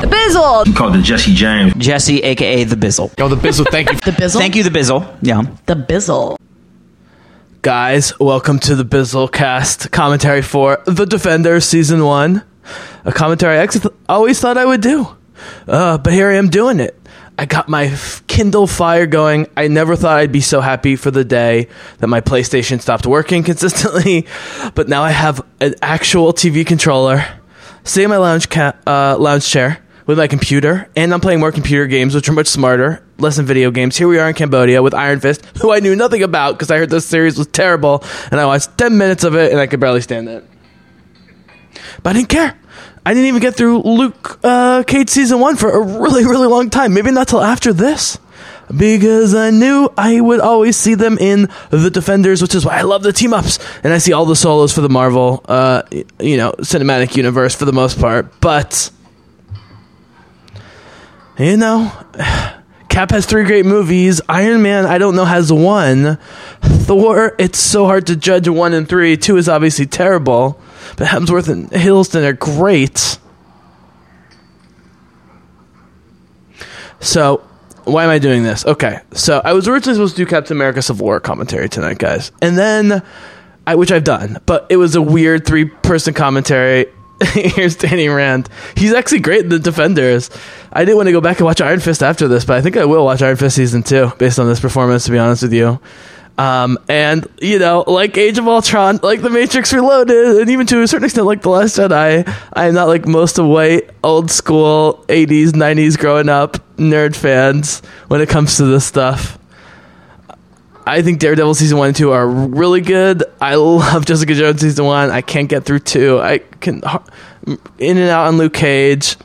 The Bizzle. You Called the Jesse James. Jesse, aka the Bizzle. Yo, the Bizzle, thank you. The Bizzle. Thank you, the Bizzle. Yeah. The Bizzle. Guys, welcome to the Bizzle cast commentary for The Defender Season 1. A commentary I actually th- always thought I would do. Uh, but here I am doing it. I got my Kindle Fire going. I never thought I'd be so happy for the day that my PlayStation stopped working consistently. But now I have an actual TV controller, sitting in my lounge, ca- uh, lounge chair with my computer, and I'm playing more computer games, which are much smarter, less than video games. Here we are in Cambodia with Iron Fist, who I knew nothing about because I heard this series was terrible, and I watched 10 minutes of it and I could barely stand it. But I didn't care. I didn't even get through Luke uh, Cage season one for a really, really long time. Maybe not till after this. Because I knew I would always see them in the Defenders, which is why I love the team ups. And I see all the solos for the Marvel, uh, you know, cinematic universe for the most part. But, you know, Cap has three great movies. Iron Man, I don't know, has one. Thor, it's so hard to judge one and three. Two is obviously terrible, but Hemsworth and Hiddleston are great. So, why am I doing this? Okay, so I was originally supposed to do Captain America Civil War commentary tonight, guys, and then I, which I've done, but it was a weird three-person commentary. Here's Danny Rand. He's actually great in the Defenders. I didn't want to go back and watch Iron Fist after this, but I think I will watch Iron Fist season two based on this performance. To be honest with you, um, and you know, like Age of Ultron, like The Matrix Reloaded, and even to a certain extent, like The Last Jedi, I am not like most of white, old school '80s, '90s growing up nerd fans when it comes to this stuff. I think Daredevil season one and two are really good. I love Jessica Jones season one. I can't get through two. I can in and out on Luke Cage.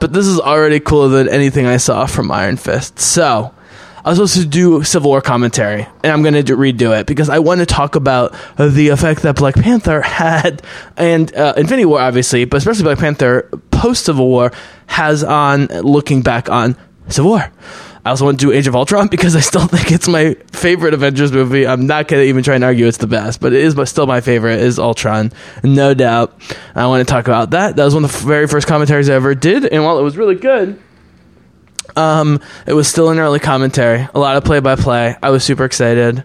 But this is already cooler than anything I saw from Iron Fist. So, I was supposed to do Civil War commentary, and I'm going to redo it because I want to talk about the effect that Black Panther had, and uh, Infinity War, obviously, but especially Black Panther post Civil War has on looking back on Civil War. I also want to do Age of Ultron because I still think it's my favorite Avengers movie. I'm not to even try and argue it's the best, but it is still my favorite is Ultron, no doubt. I want to talk about that. That was one of the very first commentaries I ever did, and while it was really good, um, it was still an early commentary. A lot of play by play. I was super excited.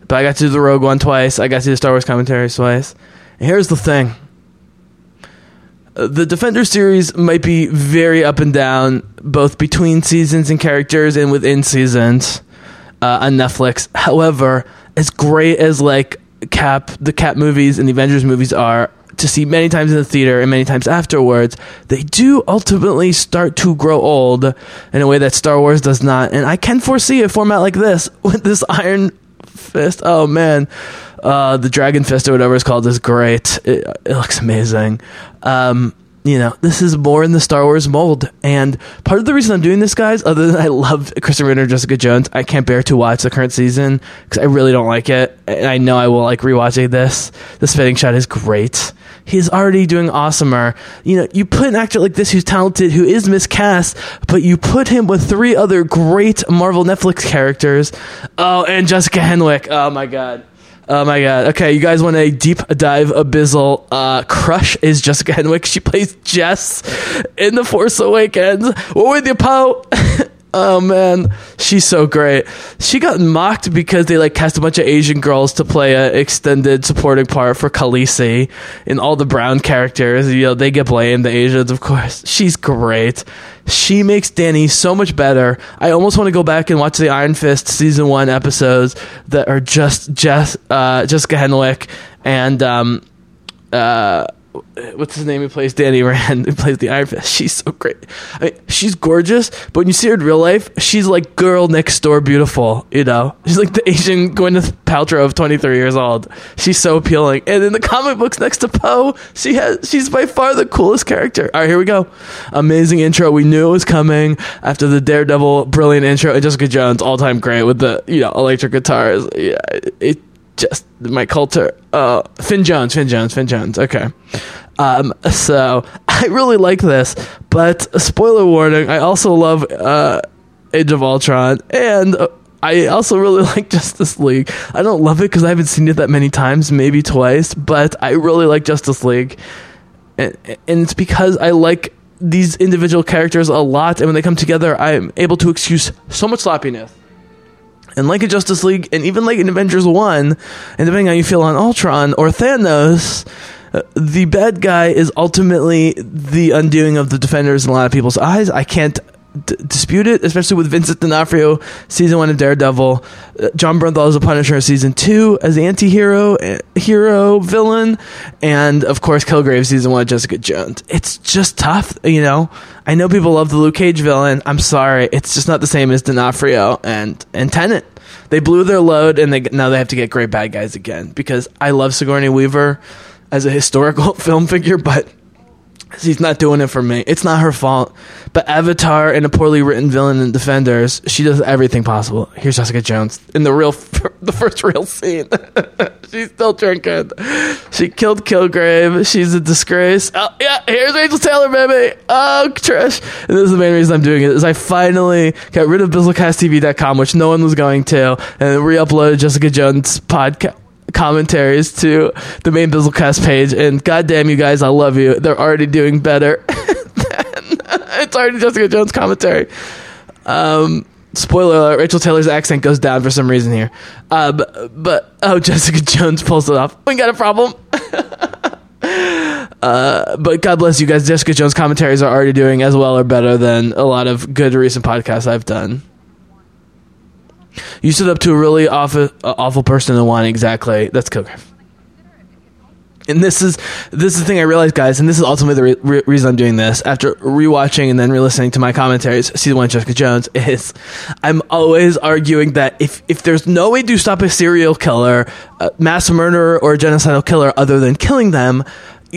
But I got to do the Rogue One twice. I got to do the Star Wars commentary twice. And here's the thing. The Defender series might be very up and down, both between seasons and characters and within seasons uh, on Netflix. However, as great as like Cap, the Cap movies and the Avengers movies are to see many times in the theater and many times afterwards, they do ultimately start to grow old in a way that Star Wars does not. And I can foresee a format like this with this Iron Fist. Oh man, uh, the Dragon Fist or whatever it's called is great. It, it looks amazing. Um, you know, this is more in the Star Wars mold. And part of the reason I'm doing this, guys, other than I love Krysten Ritter and Jessica Jones, I can't bear to watch the current season because I really don't like it. And I know I will like rewatching this. The spinning shot is great. He's already doing awesomer. You know, you put an actor like this who's talented, who is miscast, but you put him with three other great Marvel Netflix characters. Oh, and Jessica Henwick. Oh my god. Oh my god. Okay, you guys want a deep dive abyssal uh crush is Jessica Henwick. She plays Jess in The Force Awakens. We're with you, Poe. Oh man, she's so great. She got mocked because they like cast a bunch of Asian girls to play a extended supporting part for Khaleesi and all the brown characters. You know, they get blamed, the Asians, of course. She's great. She makes Danny so much better. I almost want to go back and watch the Iron Fist season one episodes that are just Jess, uh, Jessica Henwick and um, uh, what's his name? Who plays Danny Rand? Who plays the Iron Fist? She's so great. I mean, she's gorgeous, but when you see her in real life, she's like girl next door beautiful. You know, she's like the Asian Gwyneth Paltrow of 23 years old. She's so appealing. And in the comic books next to Poe, she has she's by far the coolest character. All right, here we go. Amazing intro. We knew it was coming after the Daredevil brilliant intro. And Jessica Jones all time great with the you know electric guitars. Yeah, it just Mike Colter. Uh, Finn Jones, Finn Jones, Finn Jones. Okay. Um, so I really like this, but spoiler warning. I also love uh, Age of Ultron, and I also really like Justice League. I don't love it because I haven't seen it that many times, maybe twice, but I really like Justice League. and, and it's because I like these individual characters a lot, and when they come together, I'm able to excuse so much sloppiness. And like in Justice League, and even like in Avengers 1, and depending on how you feel on Ultron or Thanos, uh, the bad guy is ultimately the undoing of the defenders in a lot of people's eyes. I can't d- dispute it, especially with Vincent D'Onofrio, season one of Daredevil, uh, Jon Bernthal as a Punisher, season two as the anti-hero, uh, hero, villain, and of course Kilgrave, season one, Jessica Jones. It's just tough, you know. I know people love the Luke Cage villain. I'm sorry, it's just not the same as D'Onofrio and and Tennant. They blew their load, and they now they have to get great bad guys again because I love Sigourney Weaver as a historical film figure, but She's not doing it for me. It's not her fault. But Avatar and a poorly written villain in Defenders, she does everything possible. Here's Jessica Jones in the real, the first real scene. She's still drinking. She killed Kilgrave. She's a disgrace. Oh yeah, here's Rachel Taylor, baby. Oh, Trish. And this is the main reason I'm doing it. Is I finally got rid of BizzleCastTV.com, which no one was going to, and re-uploaded Jessica Jones podcast commentaries to the main Bizzlecast page, and goddamn, you guys, I love you. They're already doing better. it's already Jessica Jones commentary. Um, spoiler alert: Rachel Taylor's accent goes down for some reason here. Uh, but, but oh, Jessica Jones pulls it off. We got a problem. Uh, but God bless you guys. Jessica Jones commentaries are already doing as well or better than a lot of good recent podcasts I've done. You stood up to a really awful, uh, awful person and won exactly. That's Kilgrave. And this is this is the thing I realized, guys, and this is ultimately the re- re- reason I'm doing this. After rewatching and then re-listening to my commentaries, season one, Jessica Jones is I'm always arguing that if if there's no way to stop a serial killer, a mass murderer, or a genocidal killer other than killing them,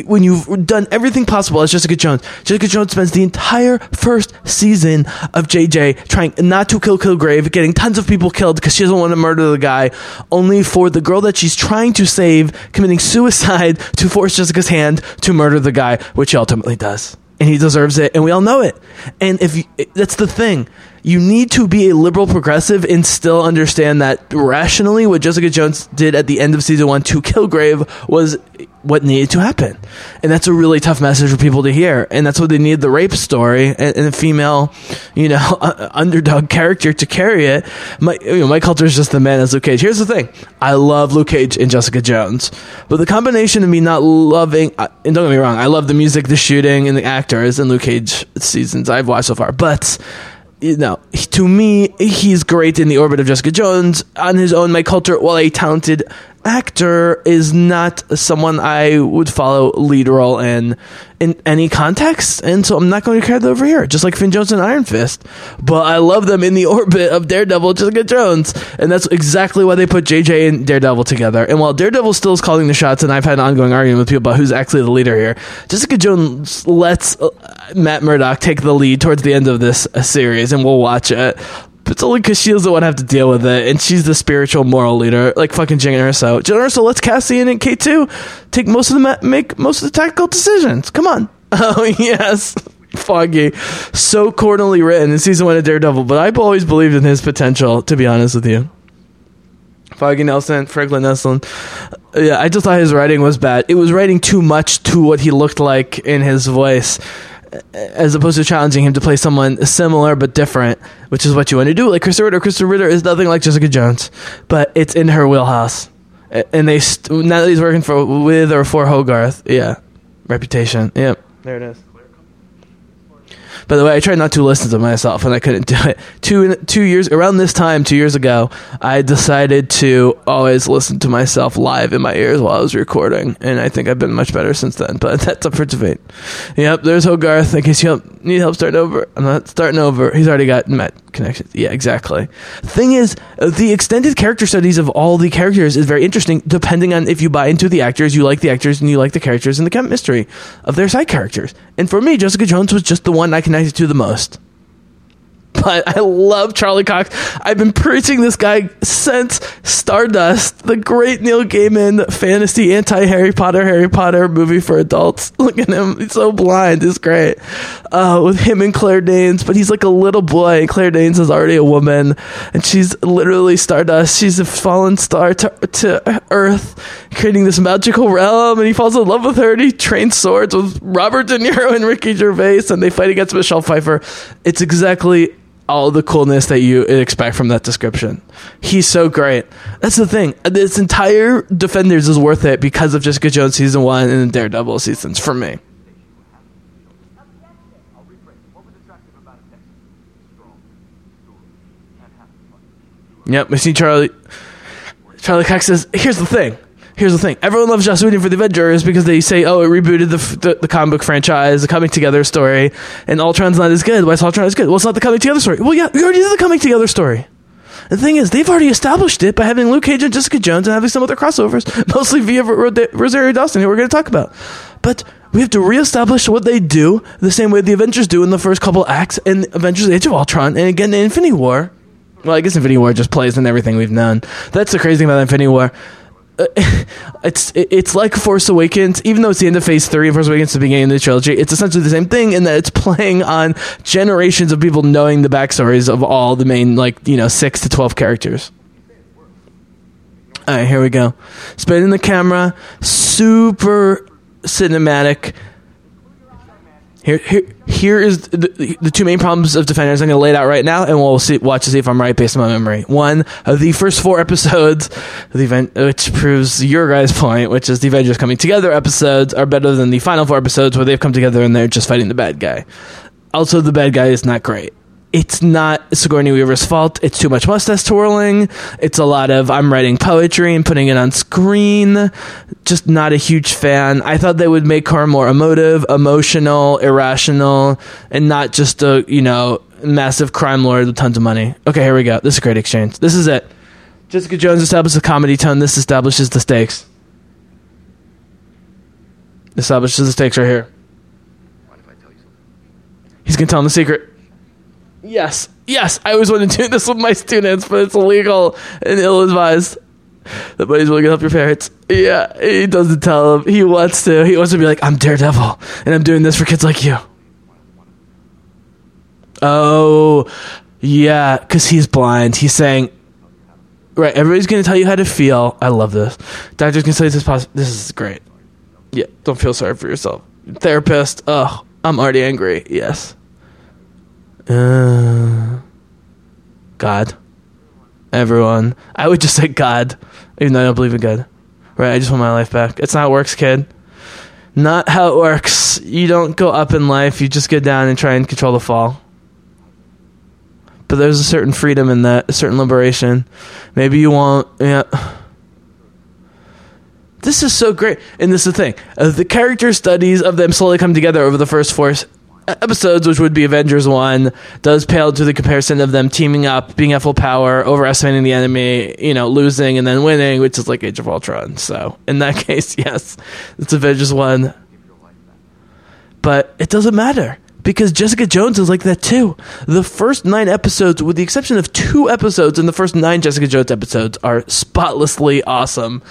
when you've done everything possible as Jessica Jones, Jessica Jones spends the entire first season of JJ trying not to kill Kilgrave, getting tons of people killed because she doesn't want to murder the guy, only for the girl that she's trying to save committing suicide to force Jessica's hand to murder the guy, which she ultimately does. And he deserves it, and we all know it. And if you, that's the thing, you need to be a liberal progressive and still understand that rationally what Jessica Jones did at the end of season one to Kilgrave was what needed to happen. And that's a really tough message for people to hear. And that's what they need the rape story and, and a female, you know, underdog character to carry it. My, you know, Mike Colter is just the man as Luke Cage. Here's the thing. I love Luke Cage and Jessica Jones, but the combination of me not loving, uh, and don't get me wrong, I love the music, the shooting, and the actors in Luke Cage seasons I've watched so far, but you know, to me, he's great in the orbit of Jessica Jones. On his own, Mike Colter, while a talented actor, is not someone I would follow lead role in in any context, and so I'm not going to carry that over here. Just like Finn Jones and Iron Fist, but I love them in the orbit of Daredevil, Jessica Jones, and that's exactly why they put JJ and Daredevil together. And while Daredevil still is calling the shots, and I've had an ongoing argument with people about who's actually the leader here, Jessica Jones lets uh, Matt Murdock take the lead towards the end of this uh, series, and we'll watch it. But it's only because she doesn't want to have to deal with it, and she's the spiritual moral leader, like fucking Jyn Erso. Jyn Erso lets Cassian and K two take most of the ma- make most of the tactical decisions. Come on. Oh yes. Foggy, so cornily written in season one of Daredevil, but I've always believed in his potential. To be honest with you, Foggy Nelson, Franklin Nelson. Yeah, I just thought his writing was bad. It was writing too much to what he looked like in his voice as opposed to challenging him to play someone similar but different, which is what you want to do. Like Krysten Ritter, Krysten Ritter is nothing like Jessica Jones, but it's in her wheelhouse. And they st- now that he's working for with or for Hogarth, yeah, reputation, yep, there it is. By the way, I tried not to listen to myself, and I couldn't do it. Two two years around this time, two years ago, I decided to always listen to myself live in my ears while I was recording, and I think I've been much better since then. But that's up for debate. Yep, there's Hogarth. In case you need help starting over, I'm not starting over. He's already got met connections. Yeah, exactly. Thing is, the extended character studies of all the characters is very interesting, depending on if you buy into the actors, you like the actors, and you like the characters and the chemistry of their side characters. And for me, Jessica Jones was just the one I can 1992 the most? But I love Charlie Cox. I've been preaching this guy since Stardust, the great Neil Gaiman fantasy anti Harry Potter Harry Potter movie for adults. Look at him; he's so blind. It's great uh, with him and Claire Danes, but he's like a little boy. And Claire Danes is already a woman, and she's literally Stardust. She's a fallen star to, to Earth, creating this magical realm, and he falls in love with her. and He trains swords with Robert De Niro and Ricky Gervais, and they fight against Michelle Pfeiffer. It's exactly all the coolness that you expect from that description. He's so great. That's the thing. This entire Defenders is worth it because of Jessica Jones season one and Daredevil seasons for me. Yep, we see Charlie. Charlie Cox says, "Here's the thing. Here's the thing. Everyone loves Joss Whedon for the Avengers because they say, oh, it rebooted the, the, the comic book franchise, the coming together story, and Ultron's not as good. Why is Ultron as good? Well, it's not the coming together story. Well, yeah, we already did the coming together story. The thing is, they've already established it by having Luke Cage and Jessica Jones and having some other crossovers, mostly via Rosario Dawson, who we're going to talk about. But we have to reestablish what they do the same way the Avengers do in the first couple acts in Avengers Age of Ultron and again in Infinity War. Well, I guess Infinity War just plays in everything we've known. That's the crazy thing about Infinity War. It's it's like Force Awakens, even though it's the end of Phase Three Force Awakens the beginning of the trilogy. It's essentially the same thing in that it's playing on generations of people knowing the backstories of all the main, like you know, six to twelve characters. All right, here we go. Spinning the camera, super cinematic here, here, here is the, the two main problems of Defenders. I'm going to lay it out right now, and we'll see, watch to see if I'm right based on my memory. One, of the first four episodes, the event, which proves your guys' point, which is the Avengers coming together episodes are better than the final four episodes where they've come together and they're just fighting the bad guy. Also, the bad guy is not great it's not Sigourney Weaver's fault. It's too much mustache twirling. It's a lot of I'm writing poetry and putting it on screen. Just not a huge fan. I thought they would make her more emotive, emotional, irrational, and not just a, you know, massive crime lord with tons of money. Okay, here we go. This is a great exchange. This is it. Jessica Jones establishes a comedy tone. This establishes the stakes. Establishes the stakes right here. He's gonna tell him the secret. Yes, yes. I always want to do this with my students, but it's illegal and ill advised. The buddy's willing to help your parents. Yeah, he doesn't tell them. He wants to. He wants to be like, I'm Daredevil, and I'm doing this for kids like you. Oh, yeah, because he's blind. He's saying, right, everybody's to tell you how to feel. I love this. Doctors can say this. Is pos- this is great. Yeah, don't feel sorry for yourself. Therapist, oh, I'm already angry. Yes. Uh, God. Everyone. I would just say God, even though I don't believe in God. Right? I just want my life back. It's not how it works, kid. Not how it works. You don't go up in life, you just get down and try and control the fall. But there's a certain freedom in that, a certain liberation. Maybe you won't. Yeah. This is so great. And this is the thing. Uh, the character studies of them slowly come together over the first four episodes, which would be Avengers 1, does pale to the comparison of them teaming up, being at full power, overestimating the enemy, you know, losing and then winning, which is like Age of Ultron. So, in that case, yes, it's Avengers 1. But it doesn't matter because Jessica Jones is like that too. The first nine episodes, with the exception of two episodes in the first nine Jessica Jones episodes, are spotlessly awesome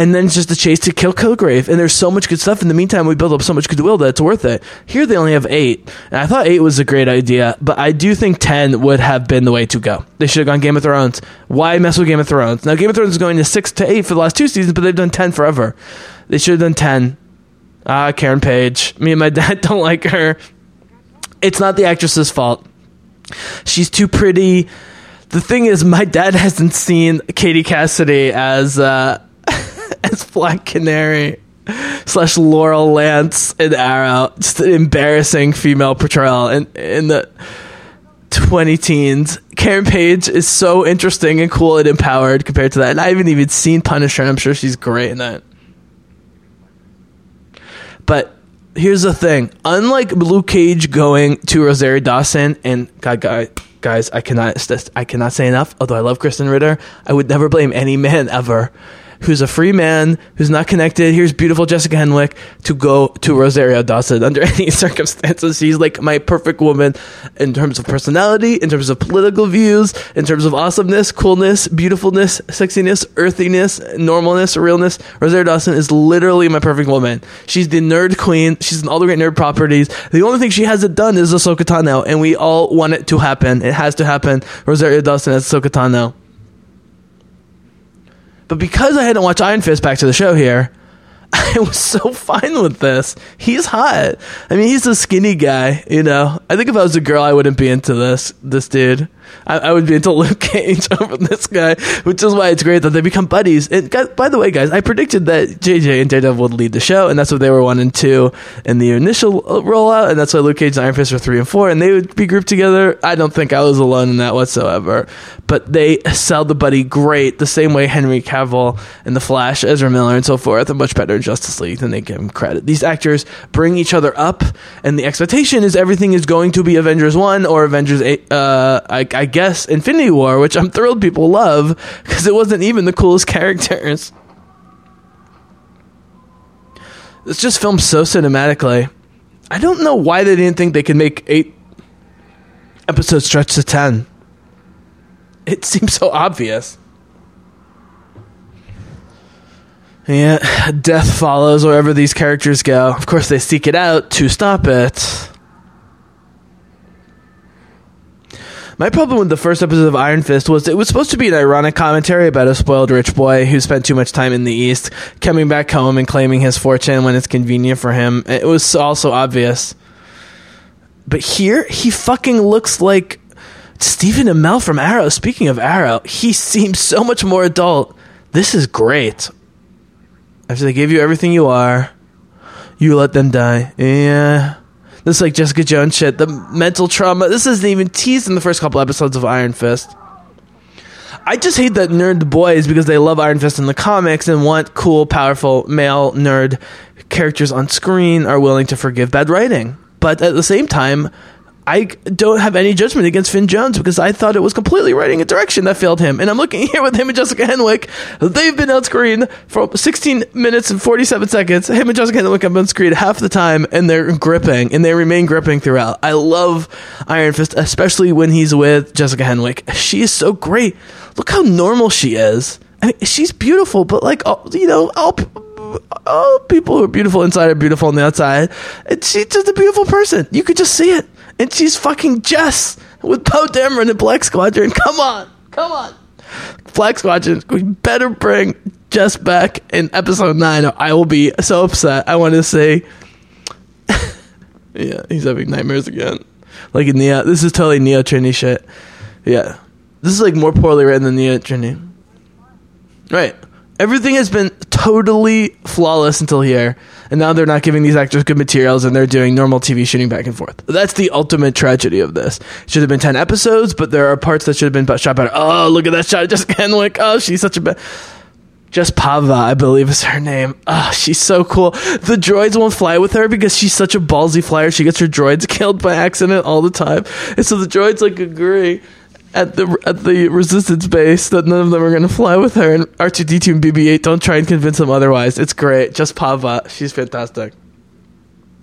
and then it's just a chase to kill Kilgrave. And there's so much good stuff. In the meantime, we build up so much goodwill that it's worth it. Here they only have eight, and I thought eight was a great idea, but I do think ten would have been the way to go. They should have gone Game of Thrones. Why mess with Game of Thrones? Now Game of Thrones is going to six to eight for the last two seasons, but they've done ten forever. They should have done ten. Ah, Karen Page. Me and my dad don't like her. It's not the actress's fault. She's too pretty. The thing is, my dad hasn't seen Katie Cassidy as. Uh, as Black Canary slash Laurel Lance in Arrow. Just an embarrassing female portrayal in in the twenty teens. Karen Page is so interesting and cool and empowered compared to that. And I haven't even seen Punisher, and I'm sure she's great in that. But here's the thing: unlike Luke Cage going to Rosario Dawson, and God, guys, guys, I cannot, I cannot say enough. Although I love Krysten Ritter, I would never blame any man ever who's a free man, who's not connected. Here's beautiful Jessica Henwick to go to Rosario Dawson under any circumstances. She's like my perfect woman in terms of personality, in terms of political views, in terms of awesomeness, coolness, beautifulness, sexiness, earthiness, normalness, realness. Rosario Dawson is literally my perfect woman. She's the nerd queen. She's in all the great nerd properties. The only thing she hasn't done is Ahsoka Tano, and we all want it to happen. It has to happen. Rosario Dawson as Ahsoka Tano. But because I hadn't watched Iron Fist back to the show here, I was so fine with this. He's hot. I mean, he's a skinny guy, you know. I think if I was a girl, I wouldn't be into this this dude. I, I would be into Luke Cage over this guy, which is why it's great that they become buddies. And guys, by the way, guys, I predicted that JJ and Daredevil would lead the show, and that's what they were one and two in the initial rollout, and that's why Luke Cage and Iron Fist were three and four, and they would be grouped together. I don't think I was alone in that whatsoever. But they sell the buddy great, the same way Henry Cavill and The Flash, Ezra Miller, and so forth are much better in Justice League than they give him credit. These actors bring each other up, and the expectation is everything is going to be Avengers 1 or Avengers 8, uh, I, I guess Infinity War, which I'm thrilled people love because it wasn't even the coolest characters. It's just filmed so cinematically. I don't know why they didn't think they could make eight episodes stretch to ten. It seems so obvious. Yeah, death follows wherever these characters go. Of course, they seek it out to stop it. My problem with the first episode of Iron Fist was it was supposed to be an ironic commentary about a spoiled rich boy who spent too much time in the East, coming back home and claiming his fortune when it's convenient for him. It was also obvious. But here, he fucking looks like Stephen Amell from Arrow. Speaking of Arrow, he seems so much more adult. This is great. After they give you everything you are, you let them die. Yeah. This is like Jessica Jones shit. The mental trauma. This isn't even teased in the first couple episodes of Iron Fist. I just hate that nerd boys because they love Iron Fist in the comics and want cool, powerful male nerd characters on screen are willing to forgive bad writing. But at the same time, I don't have any judgment against Finn Jones because I thought it was completely writing a direction that failed him. And I'm looking here with him and Jessica Henwick. They've been on screen for 16 minutes and 47 seconds. Him and Jessica Henwick have been on screen half the time, and they're gripping, and they remain gripping throughout. I love Iron Fist, especially when he's with Jessica Henwick. She is so great. Look how normal she is. I mean, she's beautiful, but like, you know, all all people who are beautiful inside are beautiful on the outside. And she's just a beautiful person. You could just see it and she's fucking Jess with Poe Dameron and Black Squadron. Come on, come on, Black Squadron. We better bring Jess back in episode nine. Or I will be so upset. I want to say, yeah, he's having nightmares again. Like in Neo, this is totally Neo Trinity shit. Yeah, this is like more poorly written than Neo Trinity. Right. Everything has been totally flawless until here, and now they're not giving these actors good materials, and they're doing normal TV shooting back and forth. That's the ultimate tragedy of this. Should have been ten episodes, but there are parts that should have been shot better. Oh, look at that shot, Jessica Henwick. Oh, she's such a bad. Jess Pava, I believe is her name. Oh, she's so cool. The droids won't fly with her because she's such a ballsy flyer. She gets her droids killed by accident all the time, and so the droids like agree at the at the resistance base that none of them are going to fly with her and R2D2 and BB8 don't try and convince them otherwise. It's great. Jess Pava, she's fantastic.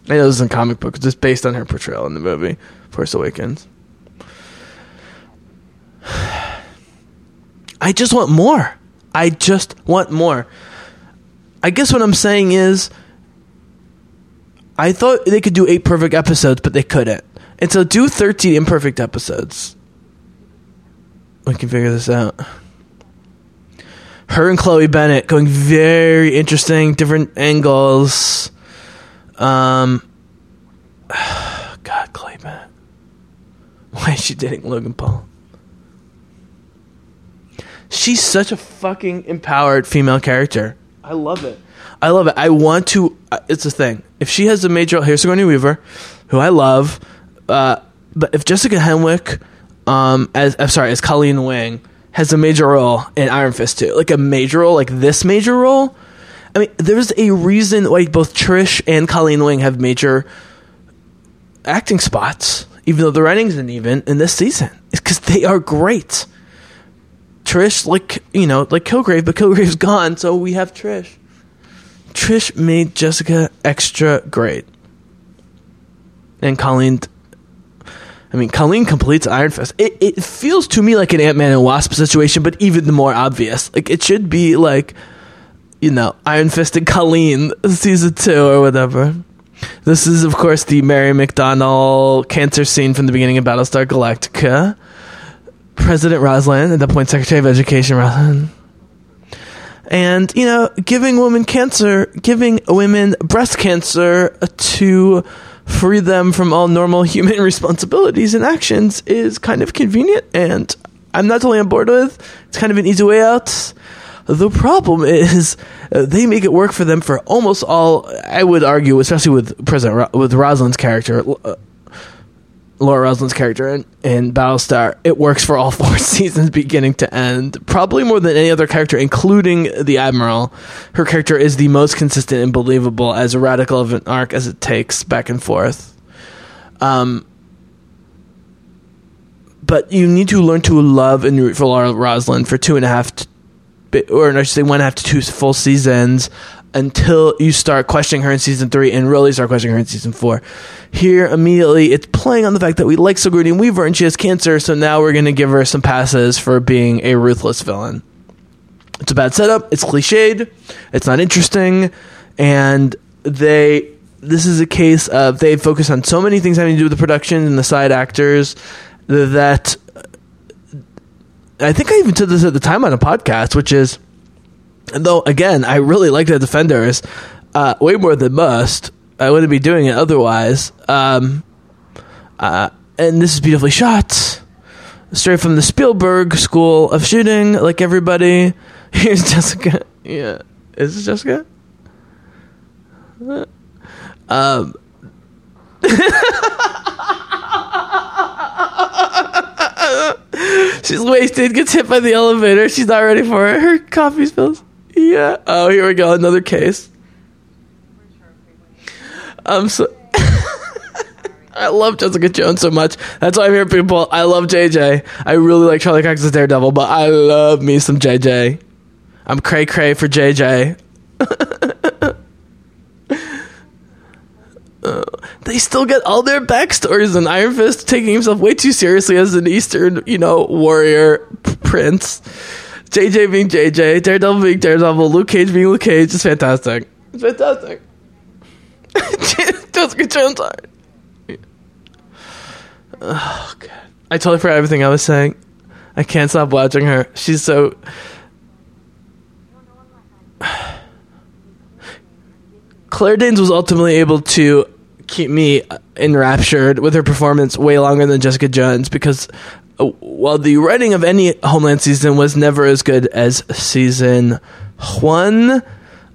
I know this is in comic book, just based on her portrayal in the movie Force Awakens. I just want more. I just want more. I guess what I'm saying is I thought they could do 8 perfect episodes, but they couldn't. And so do 13 imperfect episodes we can figure this out. Her and Chloe Bennet going very interesting, different angles. Um, God, Chloe Bennet. Why is she dating Logan Paul? She's such a fucking empowered female character. I love it. I love it. I want to. Uh, it's a thing. If she has a major, here's Sigourney Weaver, who I love. Uh, but if Jessica Henwick um, as I'm sorry, as Colleen Wing has a major role in Iron Fist 2. Like a major role, like this major role. I mean, there's a reason why both Trish and Colleen Wing have major acting spots, even though the writing isn't even in this season. It's because they are great. Trish like you know, like Kilgrave, but Kilgrave's gone, so we have Trish. Trish made Jessica extra great, and Colleen. I mean, Colleen completes Iron Fist. It, it feels to me like an Ant Man and Wasp situation, but even more obvious. Like it should be like, you know, Iron Fisted Colleen season two or whatever. This is, of course, the Mary McDonnell cancer scene from the beginning of Battlestar Galactica. President Rosalind, at that point Secretary of Education Rosalind. And, you know, giving women cancer, giving women breast cancer to free them from all normal human responsibilities and actions is kind of convenient and I'm not totally on board with. It's kind of an easy way out. The problem is uh, they make it work for them for almost all. I would argue, especially with President Ro- with Rosalind's character, uh, Laura Rosalind's character in, in Battlestar, it works for all four seasons, beginning to end. Probably more than any other character, including the Admiral. Her character is the most consistent and believable, as radical of an arc as it takes back and forth. Um, but you need to learn to love and root for Laura Roslin for two and a half, t- or I should say, one and a half to two full seasons until you start questioning her in season three and really start questioning her in season four. Here, immediately, it's playing on the fact that we like Sigourney Weaver and she has cancer, so now we're going to give her some passes for being a ruthless villain. It's a bad setup. It's cliched. It's not interesting, and they. This is a case of they focus on so many things having to do with the production and the side actors that I think I even said this at the time on a podcast, which is though again I really like the Defenders uh, way more than must. I wouldn't be doing it otherwise. Um, uh, and this is beautifully shot, straight from the Spielberg School of Shooting. Like everybody, here's Jessica. Yeah, is this Jessica? Um. She's wasted, gets hit by the elevator. She's not ready for it. Her coffee spills. Yeah. Oh, here we go. Another case. I'm so. I love Jessica Jones so much. That's why I'm here, people. I love JJ. I really like Charlie Cox's Daredevil, but I love me some JJ. I'm cray cray for JJ. Uh, they still get all their backstories, and Iron Fist taking himself way too seriously as an Eastern, you know, warrior p- prince. JJ being JJ, Daredevil being Daredevil, Luke Cage being Luke Cage. It's fantastic. It's fantastic. Jessica Jones art. Oh god, I totally forgot everything I was saying. I can't stop watching her. She's so. Claire Danes was ultimately able to keep me enraptured with her performance way longer than Jessica Jones because while the writing of any Homeland season was never as good as season one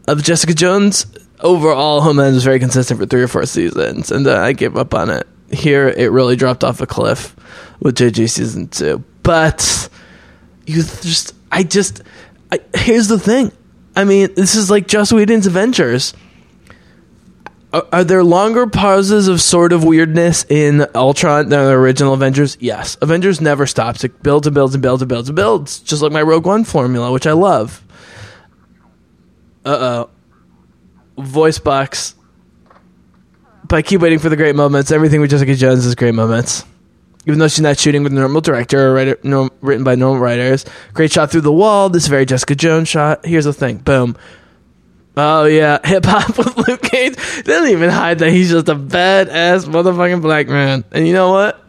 of Jessica Jones, overall Homeland was very consistent for three or four seasons, and uh, I gave up on it. Here, it really dropped off a cliff with JJ season two. But you just, I just, I, here's the thing. I mean, this is like Joss Whedon's Avengers. Are, are there longer pauses of sort of weirdness in Ultron than the original Avengers? Yes. Avengers never stops. It builds and builds and builds and builds and builds, just like my Rogue One formula, which I love. Uh oh. Voice box. But I keep waiting for the great moments. Everything with Jessica Jones is great moments. Even though she's not shooting with a normal director or writer, written by normal writers. Great shot through the wall. This very Jessica Jones shot. Here's the thing. Boom. Oh yeah, hip hop with Luke Cage. Doesn't even hide that he's just a badass motherfucking black man. And you know what?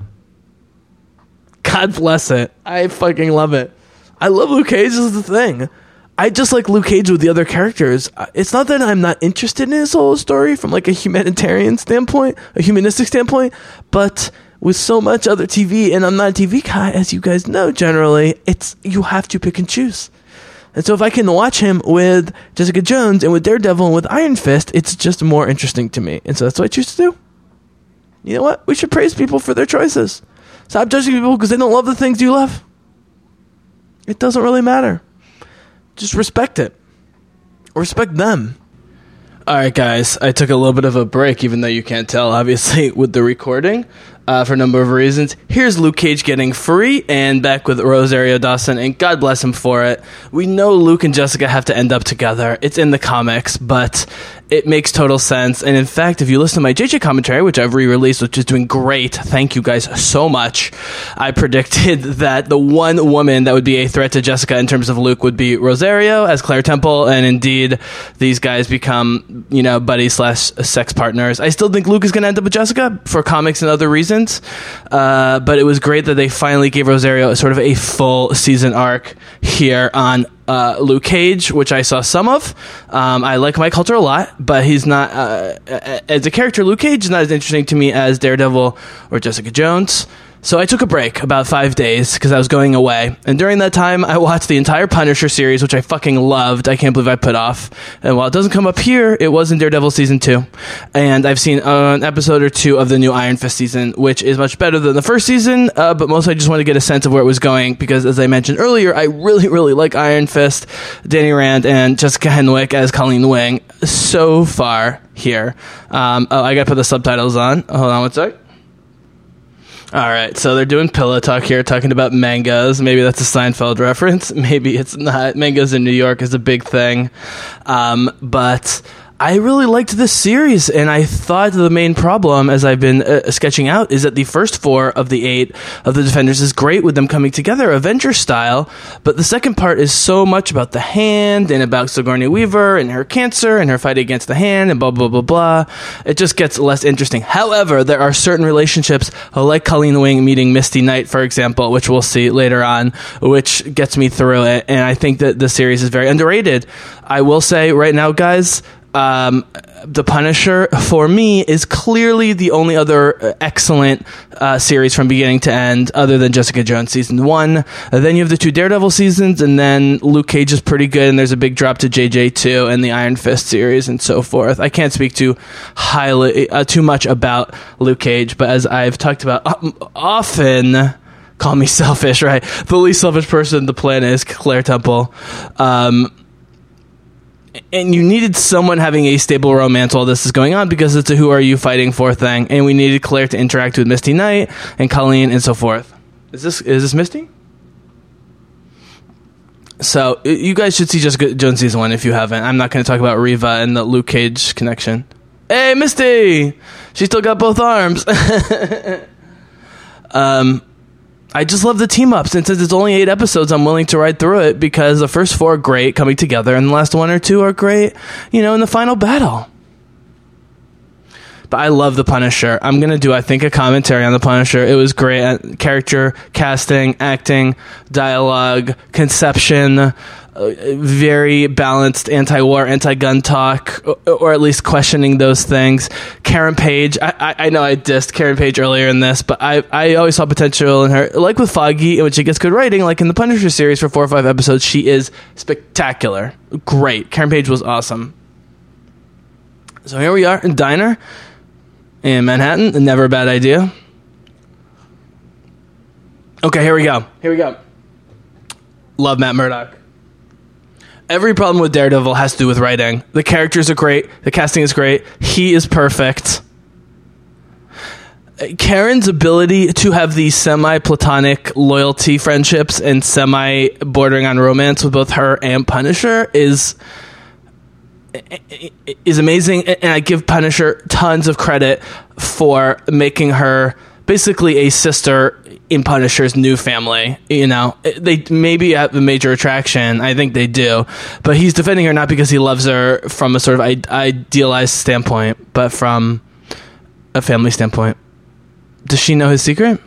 God bless it. I fucking love it. I love Luke Cage is the thing. I just like Luke Cage with the other characters. It's not that I'm not interested in his whole story from like a humanitarian standpoint, a humanistic standpoint, but with so much other TV, and I'm not a TV guy, as you guys know. Generally, it's you have to pick and choose. And so if I can watch him with Jessica Jones and with Daredevil and with Iron Fist, it's just more interesting to me. And so that's what I choose to do. You know what? We should praise people for their choices. Stop judging people because they don't love the things you love. It doesn't really matter. Just respect it. Respect them. All right, guys. I took a little bit of a break, even though you can't tell, obviously, with the recording. Uh, for a number of reasons. Here's Luke Cage getting free and back with Rosario Dawson, and God bless him for it. We know Luke and Jessica have to end up together. It's in the comics, but it makes total sense. And in fact, if you listen to my JJ commentary, which I've re released, which is doing great, thank you guys so much. I predicted that the one woman that would be a threat to Jessica in terms of Luke would be Rosario as Claire Temple, and indeed, these guys become, you know, buddy slash sex partners. I still think Luke is going to end up with Jessica for comics and other reasons, uh, but it was great that they finally gave Rosario sort of a full season arc here on uh, Luke Cage, which I saw some of. Um, I like Mike Colter a lot, but he's not uh, as a character. Luke Cage is not as interesting to me as Daredevil or Jessica Jones. So I took a break about five days because I was going away. And during that time, I watched the entire Punisher series, which I fucking loved. I can't believe I put off. And while it doesn't come up here, it was in Daredevil season two. And I've seen uh, an episode or two of the new Iron Fist season, which is much better than the first season. Uh, but mostly I just want to get a sense of where it was going because, as I mentioned earlier, I really, really like Iron Fist, Danny Rand, and Jessica Henwick as Colleen Wing so far here. Um, oh, I got to put the subtitles on. Hold on one sec. All right, so they're doing pillow talk here, talking about mangoes. Maybe that's a Seinfeld reference. Maybe it's not. Mangoes in New York is a big thing, um, but I really liked this series, and I thought the main problem, as I've been uh, sketching out, is that the first four of the eight of the Defenders is great with them coming together, Avenger style, but the second part is so much about the hand and about Sigourney Weaver and her cancer and her fight against the hand and blah blah blah blah. It just gets less interesting. However, there are certain relationships, like Colleen Wing meeting Misty Knight, for example, which we'll see later on, which gets me through it, and I think that the series is very underrated. I will say right now, guys um, the Punisher for me is clearly the only other excellent uh, series from beginning to end, other than Jessica Jones season one. Uh, then you have the two Daredevil seasons, and then Luke Cage is pretty good, and there's a big drop to JJ two and the Iron Fist series and so forth. I can't speak too highly uh, too much about Luke Cage, but as I've talked about um, often. Call me selfish, right? The least selfish person on the planet is Claire Temple. Um, and you needed someone having a stable romance while this is going on because it's a who are you fighting for thing, and we needed Claire to interact with Misty Knight and Colleen and so forth. Is this is this Misty? So you guys should see just Jones season one if you haven't. I'm not going to talk about Reva and the Luke Cage connection. Hey, Misty, she still got both arms. um I just love the team ups, and since it's only eight episodes, I'm willing to ride through it because the first four are great coming together, and the last one or two are great, you know, in the final battle. But I love the Punisher. I'm gonna do, I think, a commentary on the Punisher. It was great uh, character casting, acting, dialogue, conception, Uh, very balanced anti-war, anti-gun talk, or, at least questioning those things. Karen Page, I, I, I, know I dissed Karen Page earlier in this, but I, I always saw potential in her. Like with Foggy, in which she gets good writing, like in the Punisher series for four or five episodes, she is spectacular. Great. Karen Page was awesome. So here we are in Diner in Manhattan. Never a bad idea. Okay, here we go. Here we go. Love Matt Murdock every problem with Daredevil has to do with writing. The characters are great, the casting is great, he is perfect. Uh, Karen's ability to have these semi platonic loyalty friendships and semi bordering on romance with both her and Punisher is is amazing and I give Punisher tons of credit for making her basically a sister in Punisher's new family. You know, they maybe have a major attraction. I think they do, but he's defending her not because he loves her from a sort of idealized standpoint, but from a family standpoint. Does she know his secret?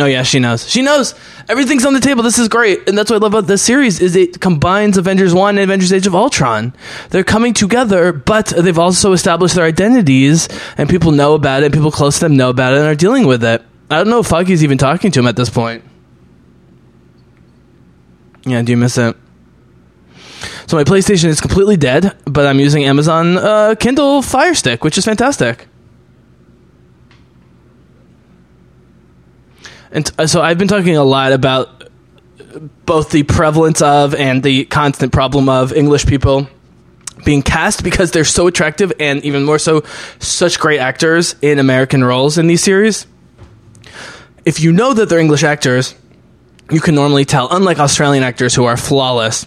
Oh yeah, she knows. She knows everything's on the table. This is great, and that's what I love about this series is it combines Avengers One and Avengers: Age of Ultron. They're coming together, but they've also established their identities, and people know about it. People close to them know about it and are dealing with it. I don't know if Foggy's even talking to him at this point. Yeah, do you miss it? So my PlayStation is completely dead, but I'm using Amazon uh, Kindle Fire Stick, which is fantastic. And so I've been talking a lot about both the prevalence of and the constant problem of English people being cast because they're so attractive and even more so, such great actors in American roles in these series. If you know that they're English actors, you can normally tell, unlike Australian actors who are flawless.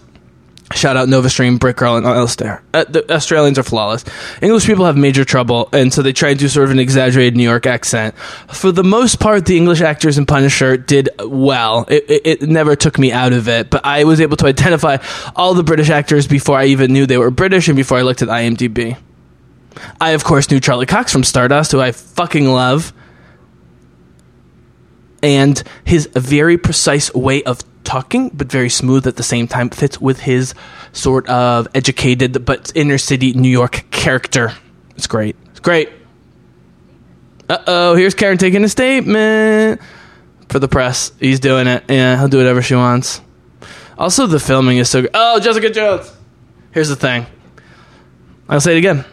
Shout out Nova Stream, Brick Girl, and Alistair. Uh, the Australians are flawless. English people have major trouble, and so they try and do sort of an exaggerated New York accent. For the most part, the English actors in Punisher did well. It, it, it never took me out of it, but I was able to identify all the British actors before I even knew they were British and before I looked at IMDb. I, of course, knew Charlie Cox from Stardust, who I fucking love. And his very precise way of talking, but very smooth at the same time, fits with his sort of educated but inner city New York character. It's great. It's great. Uh oh, here's Karen taking a statement for the press. He's doing it. Yeah, he'll do whatever she wants. Also, the filming is so good. Oh, Jessica Jones! Here's the thing. I'll say it again.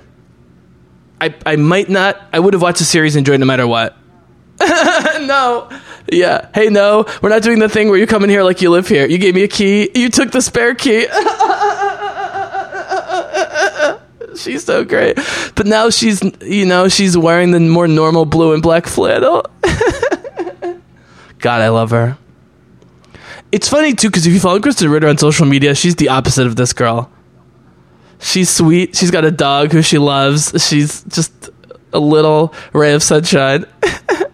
I, I might not, I would have watched the series and enjoyed no matter what. no. Yeah. Hey, no, we're not doing the thing where you come in here like you live here. You gave me a key. You took the spare key. she's so great. But now she's, you know, she's wearing the more normal blue and black flannel. God, I love her. It's funny too because if you follow Krysten Ritter on social media, she's the opposite of this girl. She's sweet. She's got a dog who she loves. She's just a little ray of sunshine.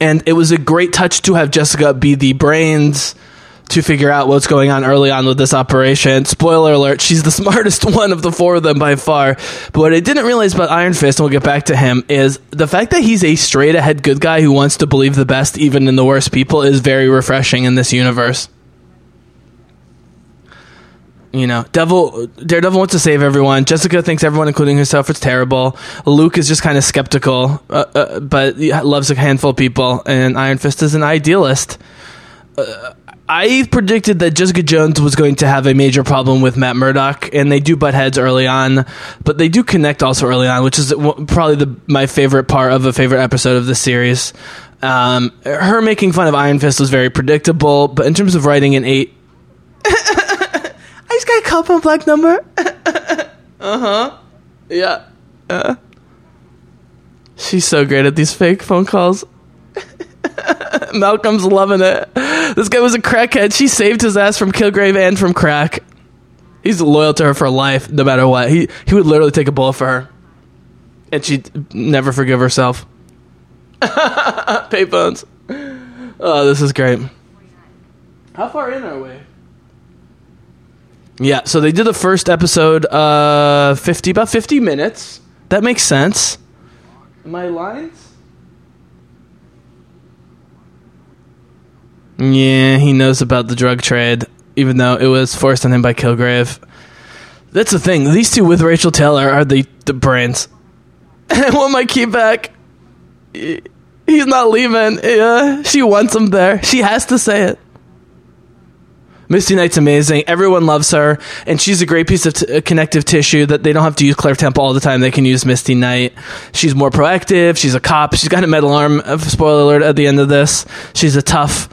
and it was a great touch to have Jessica be the brains to figure out what's going on early on with this operation. Spoiler alert, she's the smartest one of the four of them by far. But what I didn't realize about Iron Fist, and we'll get back to him, is the fact that he's a straight ahead good guy who wants to believe the best even in the worst people is very refreshing in this universe. You know, Devil Daredevil wants to save everyone. Jessica thinks everyone, including herself, is terrible. Luke is just kind of skeptical, uh, uh, but loves a handful of people. And Iron Fist is an idealist. Uh, I predicted that Jessica Jones was going to have a major problem with Matt Murdock, and they do butt heads early on, but they do connect also early on, which is probably the, my favorite part of a favorite episode of the series. Um, her making fun of Iron Fist was very predictable, but in terms of writing an eight. I call from black number. uh huh. Yeah. Uh. She's so great at these fake phone calls. Malcolm's loving it. This guy was a crackhead. She saved his ass from Kilgrave and from crack. He's loyal to her for life, no matter what. He he would literally take a bullet for her, and she'd never forgive herself. Payphones. Oh, this is great. How far in are we? Yeah, so they did the first episode, uh, fifty about fifty minutes. That makes sense. My lines. Yeah, he knows about the drug trade, even though it was forced on him by Kilgrave. That's the thing. These two with Rachael Taylor are the the brains. I want my key back. He's not leaving. Yeah, she wants him there. She has to say it. Misty Knight's amazing. Everyone loves her, and she's a great piece of t- uh, connective tissue that they don't have to use Claire Temple all the time. They can use Misty Knight. She's more proactive. She's a cop. She's got a metal arm. Uh, spoiler alert at the end of this. She's a tough,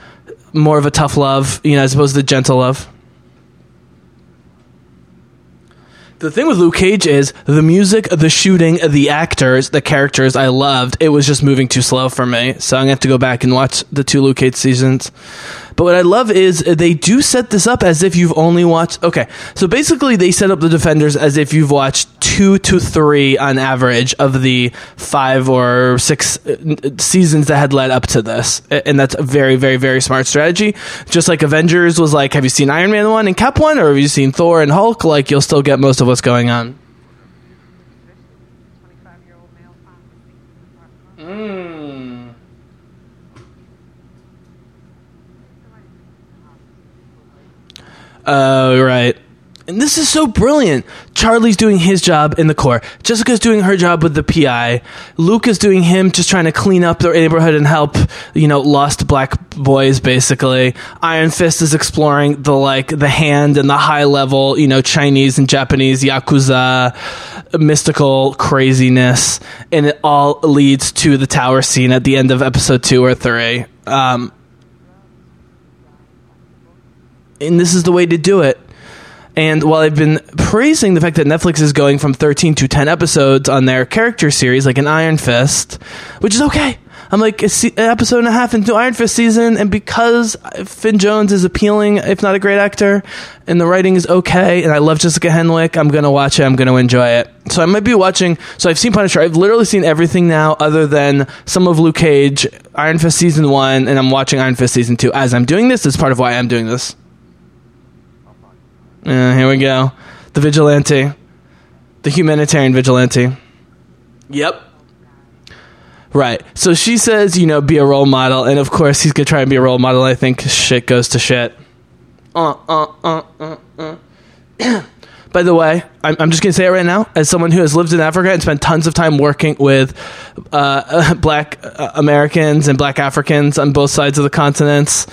more of a tough love, you know, as opposed to gentle love. The thing with Luke Cage is the music, the shooting, the actors, the characters I loved. It was just moving too slow for me. So I'm going to have to go back and watch the two Luke Cage seasons. But what I love is they do set this up as if you've only watched. Okay, so basically they set up the Defenders as if you've watched two to three on average of the five or six uh, seasons that had led up to this, and that's a very, very, very smart strategy. Just like Avengers was like, have you seen Iron Man one and Cap one, or have you seen Thor and Hulk? Like you'll still get most of what's going on. Uh, right. And this is so brilliant. Charlie's doing his job in the core. Jessica's doing her job with the PI. Luke is doing him just trying to clean up the neighborhood and help, you know, lost black boys basically. Iron Fist is exploring the like the hand and the high level, you know, Chinese and Japanese yakuza mystical craziness and it all leads to the tower scene at the end of episode 2 or 3. Um and this is the way to do it And while I've been praising the fact that Netflix is going from 13 to 10 episodes on their character series, like an Iron Fist, which is okay. I'm like se- an episode and a half into Iron Fist season, and because Finn Jones is appealing, if not a great actor, and the writing is okay, and I love Jessica Henwick, I'm gonna watch it. I'm gonna enjoy it. So I might be watching. So I've seen Punisher. I've literally seen everything now, other than some of Luke Cage, Iron Fist season one, and I'm watching Iron Fist season two. As I'm doing this, is part of why I'm doing this. Uh, here we go. The vigilante, the humanitarian vigilante. Yep. Right. So she says, you know, be a role model, and of course he's gonna try and be a role model. I think shit goes to shit. Uh, uh, uh, uh, uh. By the way, I'm, I'm just gonna say it right now, as someone who has lived in Africa and spent tons of time working with uh, Black uh, Americans and Black Africans on both sides of the continents,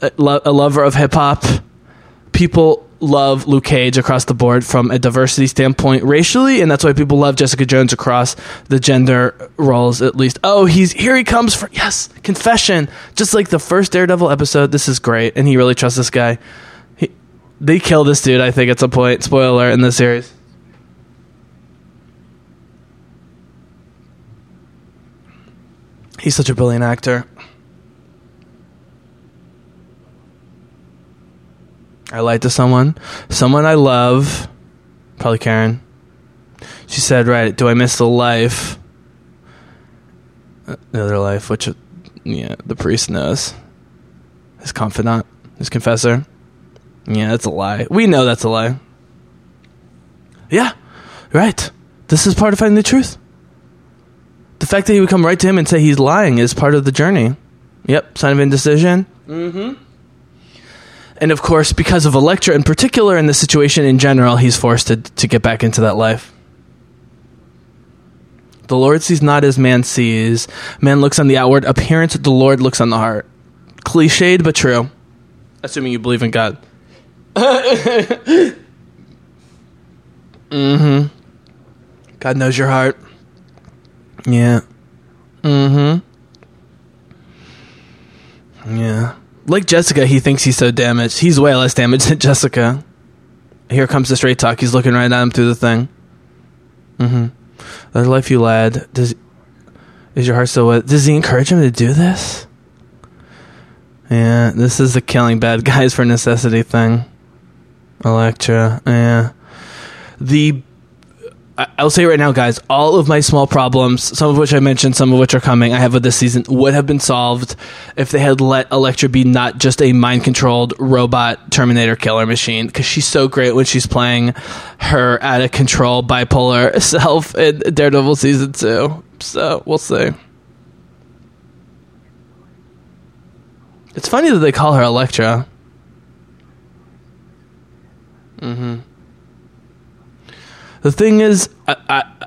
a, lo- a lover of hip hop. People love Luke Cage across the board from a diversity standpoint racially, and that's why people love Jessica Jones across the gender roles at least. Oh, he's here he comes for yes, confession. Just like the first Daredevil episode, this is great, and he really trusts this guy. He, they kill this dude, I think, at some point. Spoiler in this series. He's such a brilliant actor. I lied to someone, someone I love, probably Karen. She said, "Right, do I miss the life, Uh, the other life, which, yeah, the priest knows, his confidant, his confessor? Yeah, that's a lie. We know that's a lie. Yeah, right. This is part of finding the truth. The fact that he would come right to him and say he's lying is part of the journey. Yep, sign of indecision. And of course, because of Elektra in particular and the situation in general, he's forced to, to get back into that life. The Lord sees not as man sees. Man looks on the outward appearance, the Lord looks on the heart. Cliched, but true. Assuming you believe in God. mm hmm. God knows your heart. Yeah. Mm hmm. Yeah. Like Jessica, he thinks he's so damaged. He's way less damaged than Jessica. Here comes the straight talk. He's looking right at him through the thing. Mm-hmm. The life you led. Does is your heart still wet? Does he encourage him to do this? Yeah, this is the killing bad guys for necessity thing. Elektra. Yeah. The I- I'll say right now, guys, all of my small problems, some of which I mentioned, some of which are coming, I have with this season, would have been solved if they had let Elektra be not just a mind controlled robot Terminator killer machine, because she's so great when she's playing her out of control bipolar self in Daredevil season two. So we'll see. It's funny that they call her Elektra. Mm-hmm. The thing is, I, I,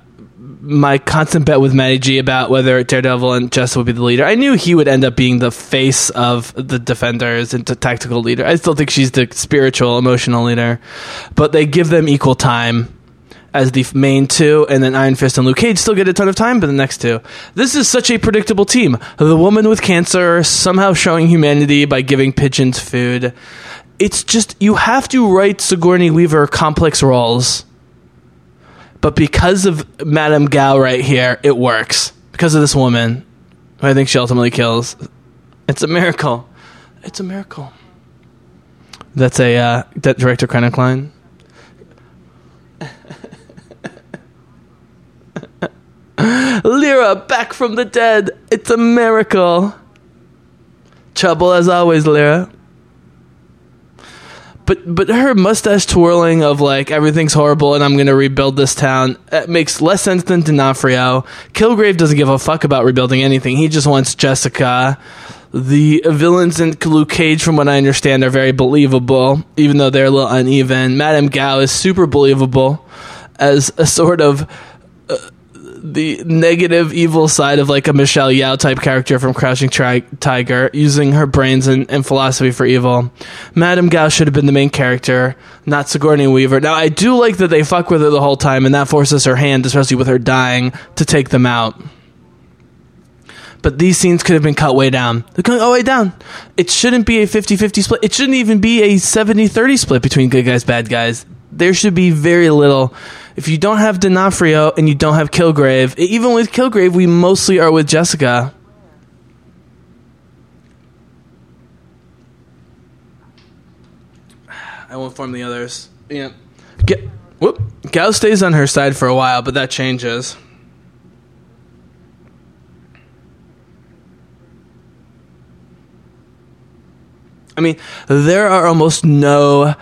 my constant bet with Matty G about whether Daredevil and Jess would be the leader. I knew he would end up being the face of the Defenders and the tactical leader. I still think she's the spiritual, emotional leader, but they give them equal time as the main two, and then Iron Fist and Luke Cage still get a ton of time, but the next two. This is such a predictable team. The woman with cancer somehow showing humanity by giving pigeons food. It's just you have to write Sigourney Weaver complex roles but because of Madame Gao right here, it works. Because of this woman, who I think she ultimately kills. It's a miracle. It's a miracle. That's a uh, that director of line. Lyra back from the dead. It's a miracle. Trouble as always, Lyra but but her mustache twirling of like everything's horrible and I'm gonna rebuild this town it makes less sense than D'Onofrio. Kilgrave doesn't give a fuck about rebuilding anything. He just wants Jessica. The villains in Luke Cage, from what I understand, are very believable, even though they're a little uneven. Madame Gao is super believable as a sort of uh, the negative evil side of like a Michelle Yeoh type character from Crouching Tri- Tiger, using her brains and, and philosophy for evil. Madame Gao should have been the main character, not Sigourney Weaver. Now, I do like that they fuck with her the whole time, and that forces her hand, especially with her dying, to take them out. But these scenes could have been cut way down. They're going all the way down. It shouldn't be a 50 50 split. It shouldn't even be a 70 30 split between good guys, bad guys. there should be very little. If you don't have D'Onofrio and you don't have Kilgrave, even with Kilgrave, we mostly are with Jessica. I won't form the others. Yeah. Get, whoop. Gal stays on her side for a while, but that changes. I mean, there are almost no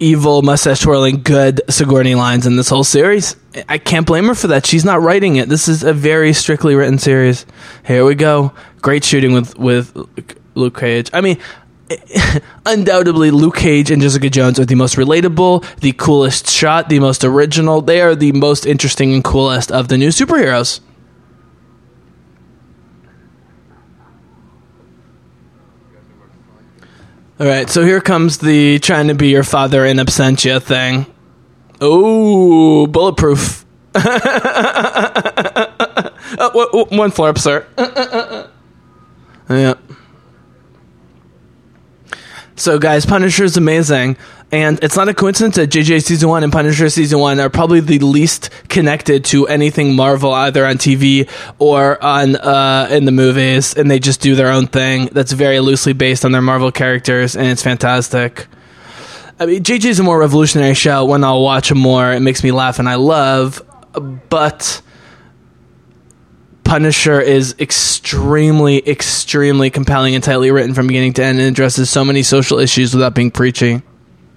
evil mustache twirling good Sigourney lines in this whole series. I can't blame her for that. She's not writing it. This is a very strictly written series. Here we go. Great shooting with with Luke Cage. I mean, undoubtedly Luke Cage and Jessica Jones are the most relatable, the coolest shot, the most original. They are the most interesting and coolest of the new superheroes. All right, so here comes the trying to be your father in absentia thing. Oh, bulletproof. oh, one flare up, sir. yeah. So, guys, Punisher is amazing. And it's not a coincidence that JJ season one and Punisher season one are probably the least connected to anything Marvel, either on TV or on uh, in the movies, and they just do their own thing that's very loosely based on their Marvel characters, and it's fantastic. I mean, JJ is a more revolutionary show. When I'll watch more, it makes me laugh and I love, but. Punisher is extremely, extremely compelling and tightly written from beginning to end and addresses so many social issues without being preachy.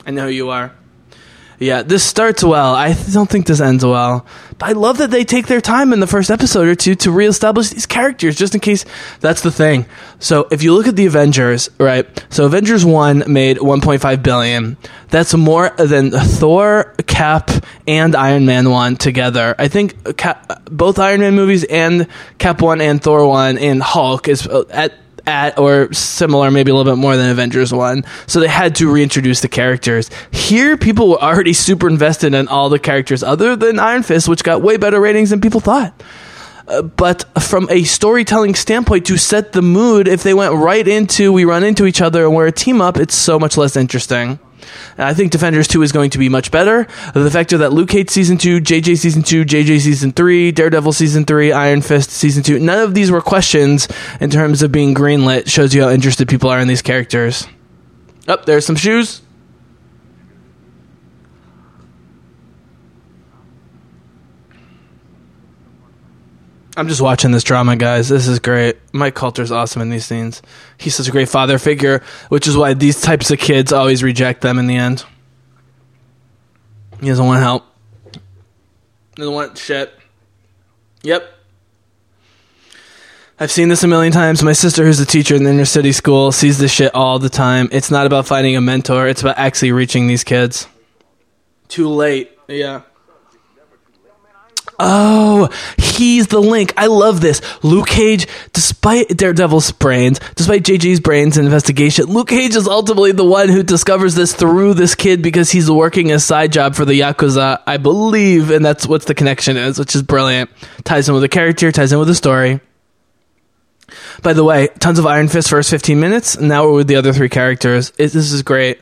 I know who you are. Yeah, this starts well. I don't think this ends well. But I love that they take their time in the first episode or two to reestablish these characters, just in case that's the thing. So if you look at the Avengers, right? So Avengers 1 made 1.5 billion. That's more than Thor, Cap, and Iron Man 1 together. I think Cap, both Iron Man movies and Cap 1 and Thor 1 and Hulk is uh, at at or similar, maybe a little bit more than Avengers 1. So they had to reintroduce the characters. Here, people were already super invested in all the characters other than Iron Fist, which got way better ratings than people thought. Uh, but from a storytelling standpoint, to set the mood, if they went right into we run into each other and we're a team up, it's so much less interesting. And I think Defenders 2 is going to be much better. The factor that Luke Cage Season 2, JJ Season 2, JJ Season 3, Daredevil Season 3, Iron Fist Season 2, none of these were questions in terms of being greenlit. Shows you how interested people are in these characters. Up oh, there's some shoes. I'm just watching this drama, guys. This is great. Mike Colter's awesome in these scenes. He's such a great father figure, which is why these types of kids always reject them in the end. He doesn't want help. Doesn't want shit. Yep. I've seen this a million times. My sister, who's a teacher in the inner city school, sees this shit all the time. It's not about finding a mentor, it's about actually reaching these kids. Too late. Yeah. Oh, he's the link. I love this. Luke Cage, despite Daredevil's brains, despite JJ's brains and investigation, Luke Cage is ultimately the one who discovers this through this kid because he's working a side job for the Yakuza, I believe, and that's what the connection is, which is brilliant. Ties in with the character, ties in with the story. By the way, tons of Iron Fist first 15 minutes. And now we're with the other three characters. It, this is great.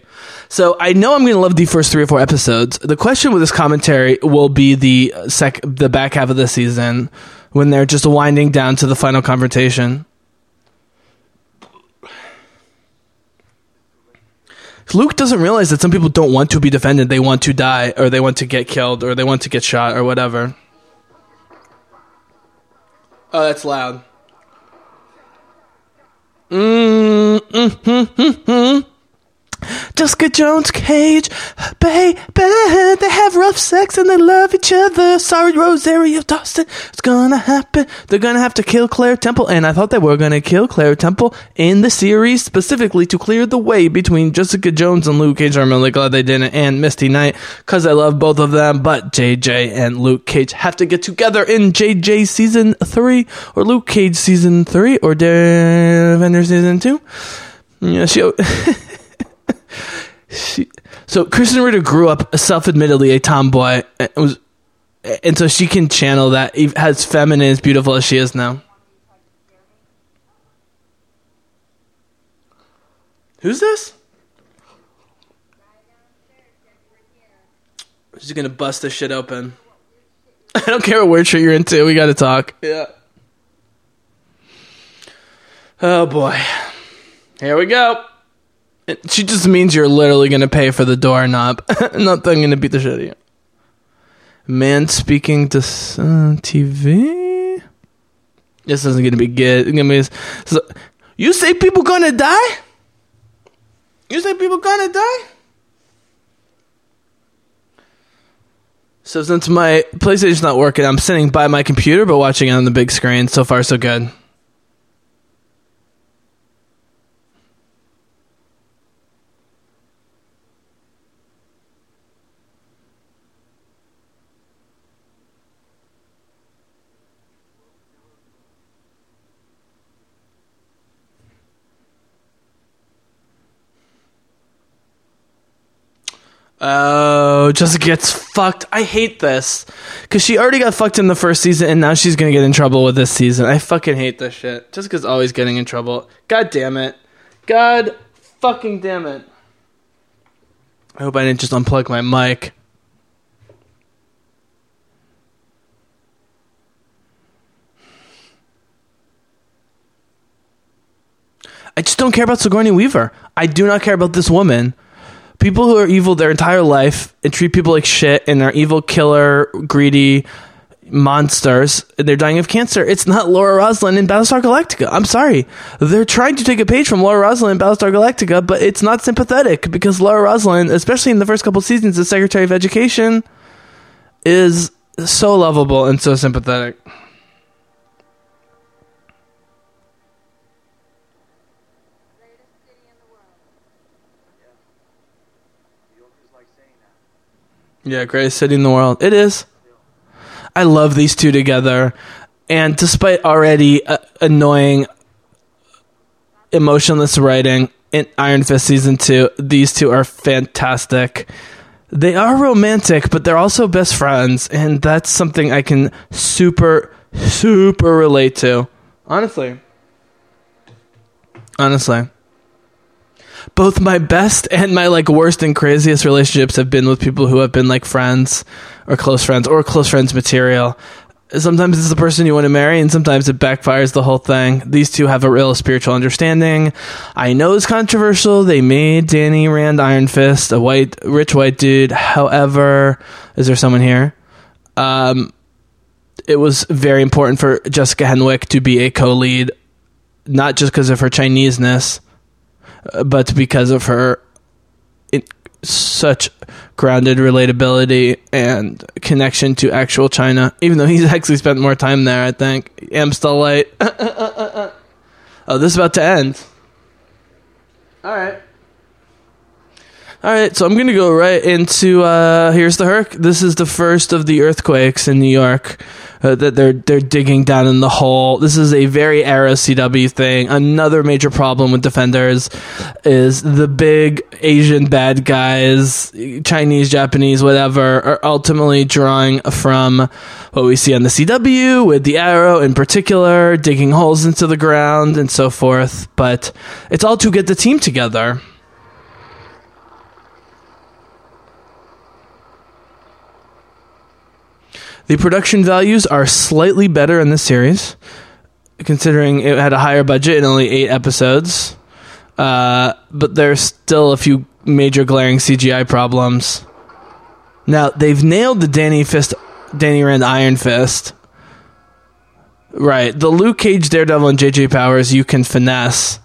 So I know I'm going to love the first three or four episodes. The question with this commentary will be the sec, the back half of the season when they're just winding down to the final confrontation. Luke doesn't realize that some people don't want to be defended; they want to die, or they want to get killed, or they want to get shot, or whatever. Oh, that's loud. Mm, mm, mm, mm, mm. Jessica Jones Cage, baby, they have rough sex and they love each other. Sorry, Rosario Dawson, it's gonna happen. They're gonna have to kill Claire Temple, and I thought they were gonna kill Claire Temple in the series specifically to clear the way between Jessica Jones and Luke Cage. I'm really glad they didn't, and Misty Knight, because I love both of them. But JJ and Luke Cage have to get together in JJ season three, or Luke Cage season three, or Defender season two. Yeah, she. she, so Krysten Ritter grew up self-admittedly a tomboy, and was, and so she can channel that as feminine, as beautiful as she is now. Who's this? She's gonna bust this shit open. I don't care what weird shit you're into. We gotta talk. Yeah. Oh boy. Here we go. She just means you're literally gonna pay for the doorknob. Not that I'm gonna beat the shit out of you. Man speaking to uh, TV. This isn't gonna be good. It's gonna be. So, you say people gonna die? You say people gonna die? So since my PlayStation's not working, I'm sitting by my computer but watching it on the big screen. So far, so good. Oh, Jessica gets fucked. I hate this because she already got fucked in the first season, and now she's gonna get in trouble with this season. I fucking hate this shit. Jessica's always getting in trouble. God damn it. God fucking damn it. I hope I didn't just unplug my mic. I just don't care about Sigourney Weaver. I do not care about this woman people who are evil their entire life and treat people like shit and are evil, killer, greedy monsters, and they're dying of cancer. It's not Laura Roslin in Battlestar Galactica. I'm sorry. They're trying to take a page from Laura Roslin in Battlestar Galactica, but it's not sympathetic because Laura Roslin, especially in the first couple seasons as Secretary of Education, is so lovable and so sympathetic. Yeah, greatest city in the world. It is. I love these two together. And despite already uh, annoying, emotionless writing in Iron Fist season two, these two are fantastic. They are romantic, but they're also best friends, and that's something I can super, super relate to. Honestly. Honestly both my best and my like worst and craziest relationships have been with people who have been like friends or close friends or close friends material. Sometimes it's the person you want to marry, and sometimes it backfires the whole thing. These two have a real spiritual understanding. I know it's controversial. They made Danny Rand Iron Fist a white, rich white dude. However, is there someone here? Um, it was very important for Jessica Henwick to be a co-lead, not just because of her Chineseness but because of her in, such grounded relatability and connection to actual China, even though he's actually spent more time there, I think. I'm still late. oh, this is about to end. All right. All right, so I'm going to go right into uh, here's the Herc. This is the first of the earthquakes in New York uh, that they're they're digging down in the hole. This is a very Arrow CW thing. Another major problem with Defenders is the big Asian bad guys, Chinese, Japanese, whatever, are ultimately drawing from what we see on the CW with the Arrow in particular, digging holes into the ground and so forth. But it's all to get the team together. The production values are slightly better in this series, considering it had a higher budget and only eight episodes. Uh, but there's still a few major glaring CGI problems. Now they've nailed the Danny Fist, Danny Rand Iron Fist. Right, the Luke Cage Daredevil and JJ Powers you can finesse,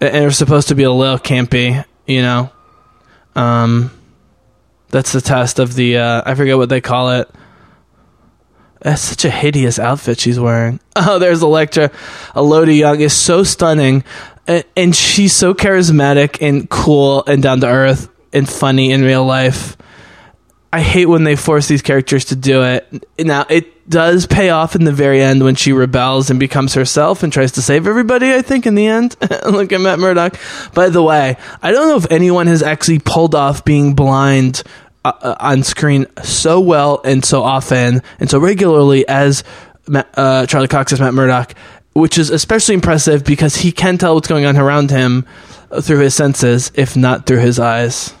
and are supposed to be a little campy, you know. Um, that's the test of the uh, I forget what they call it. That's such a hideous outfit she's wearing. Oh, there's Elektra. Elodie Yung is so stunning, and she's so charismatic and cool and down to earth and funny in real life. I hate when they force these characters to do it. Now, it does pay off in the very end when she rebels and becomes herself and tries to save everybody, I think, in the end. Look at Matt Murdock. By the way, I don't know if anyone has actually pulled off being blind uh, uh, on screen so well and so often and so regularly as uh, Charlie Cox as Matt Murdock, which is especially impressive because he can tell what's going on around him through his senses, if not through his eyes.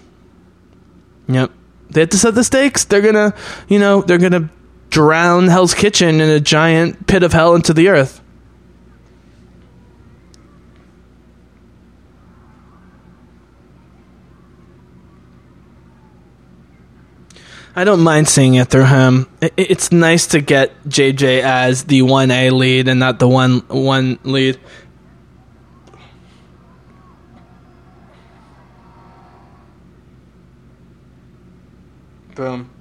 Yep. They have to set the stakes. They're gonna, you know, they're gonna drown Hell's Kitchen in a giant pit of hell into the earth. I don't mind seeing it through him. It's nice to get JJ as the one A lead and not the one one lead. Boom.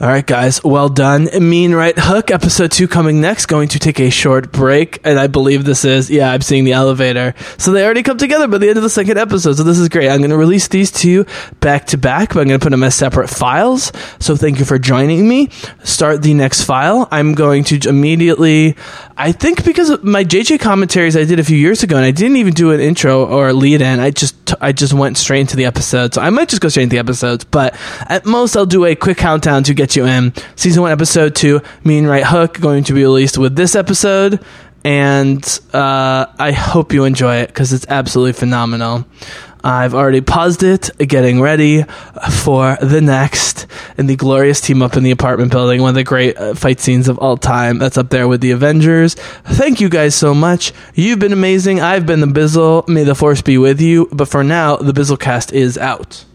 All right, guys. Well done. Mean Right Hook, episode two coming next. Going to take a short break. And I believe this is, yeah, I'm seeing the elevator. So they already come together by the end of the second episode. So this is great. I'm going to release these two back to back, but I'm going to put them as separate files. So thank you for joining me. Start the next file. I'm going to immediately, I think because of my JJ commentaries I did a few years ago, and I didn't even do an intro or a lead in. I just, I just went straight into the episode. So I might just go straight into the episodes, but at most I'll do a quick countdown to get you in. Season one, episode two, Mean Right Hook, going to be released with this episode. And uh, I hope you enjoy it because it's absolutely phenomenal. I've already paused it, getting ready for the next in the glorious team up in the apartment building, one of the great uh, fight scenes of all time. That's up there with the Avengers. Thank you guys so much. You've been amazing. I've been the Bizzle. May the force be with you. But for now, the Bizzlecast is out.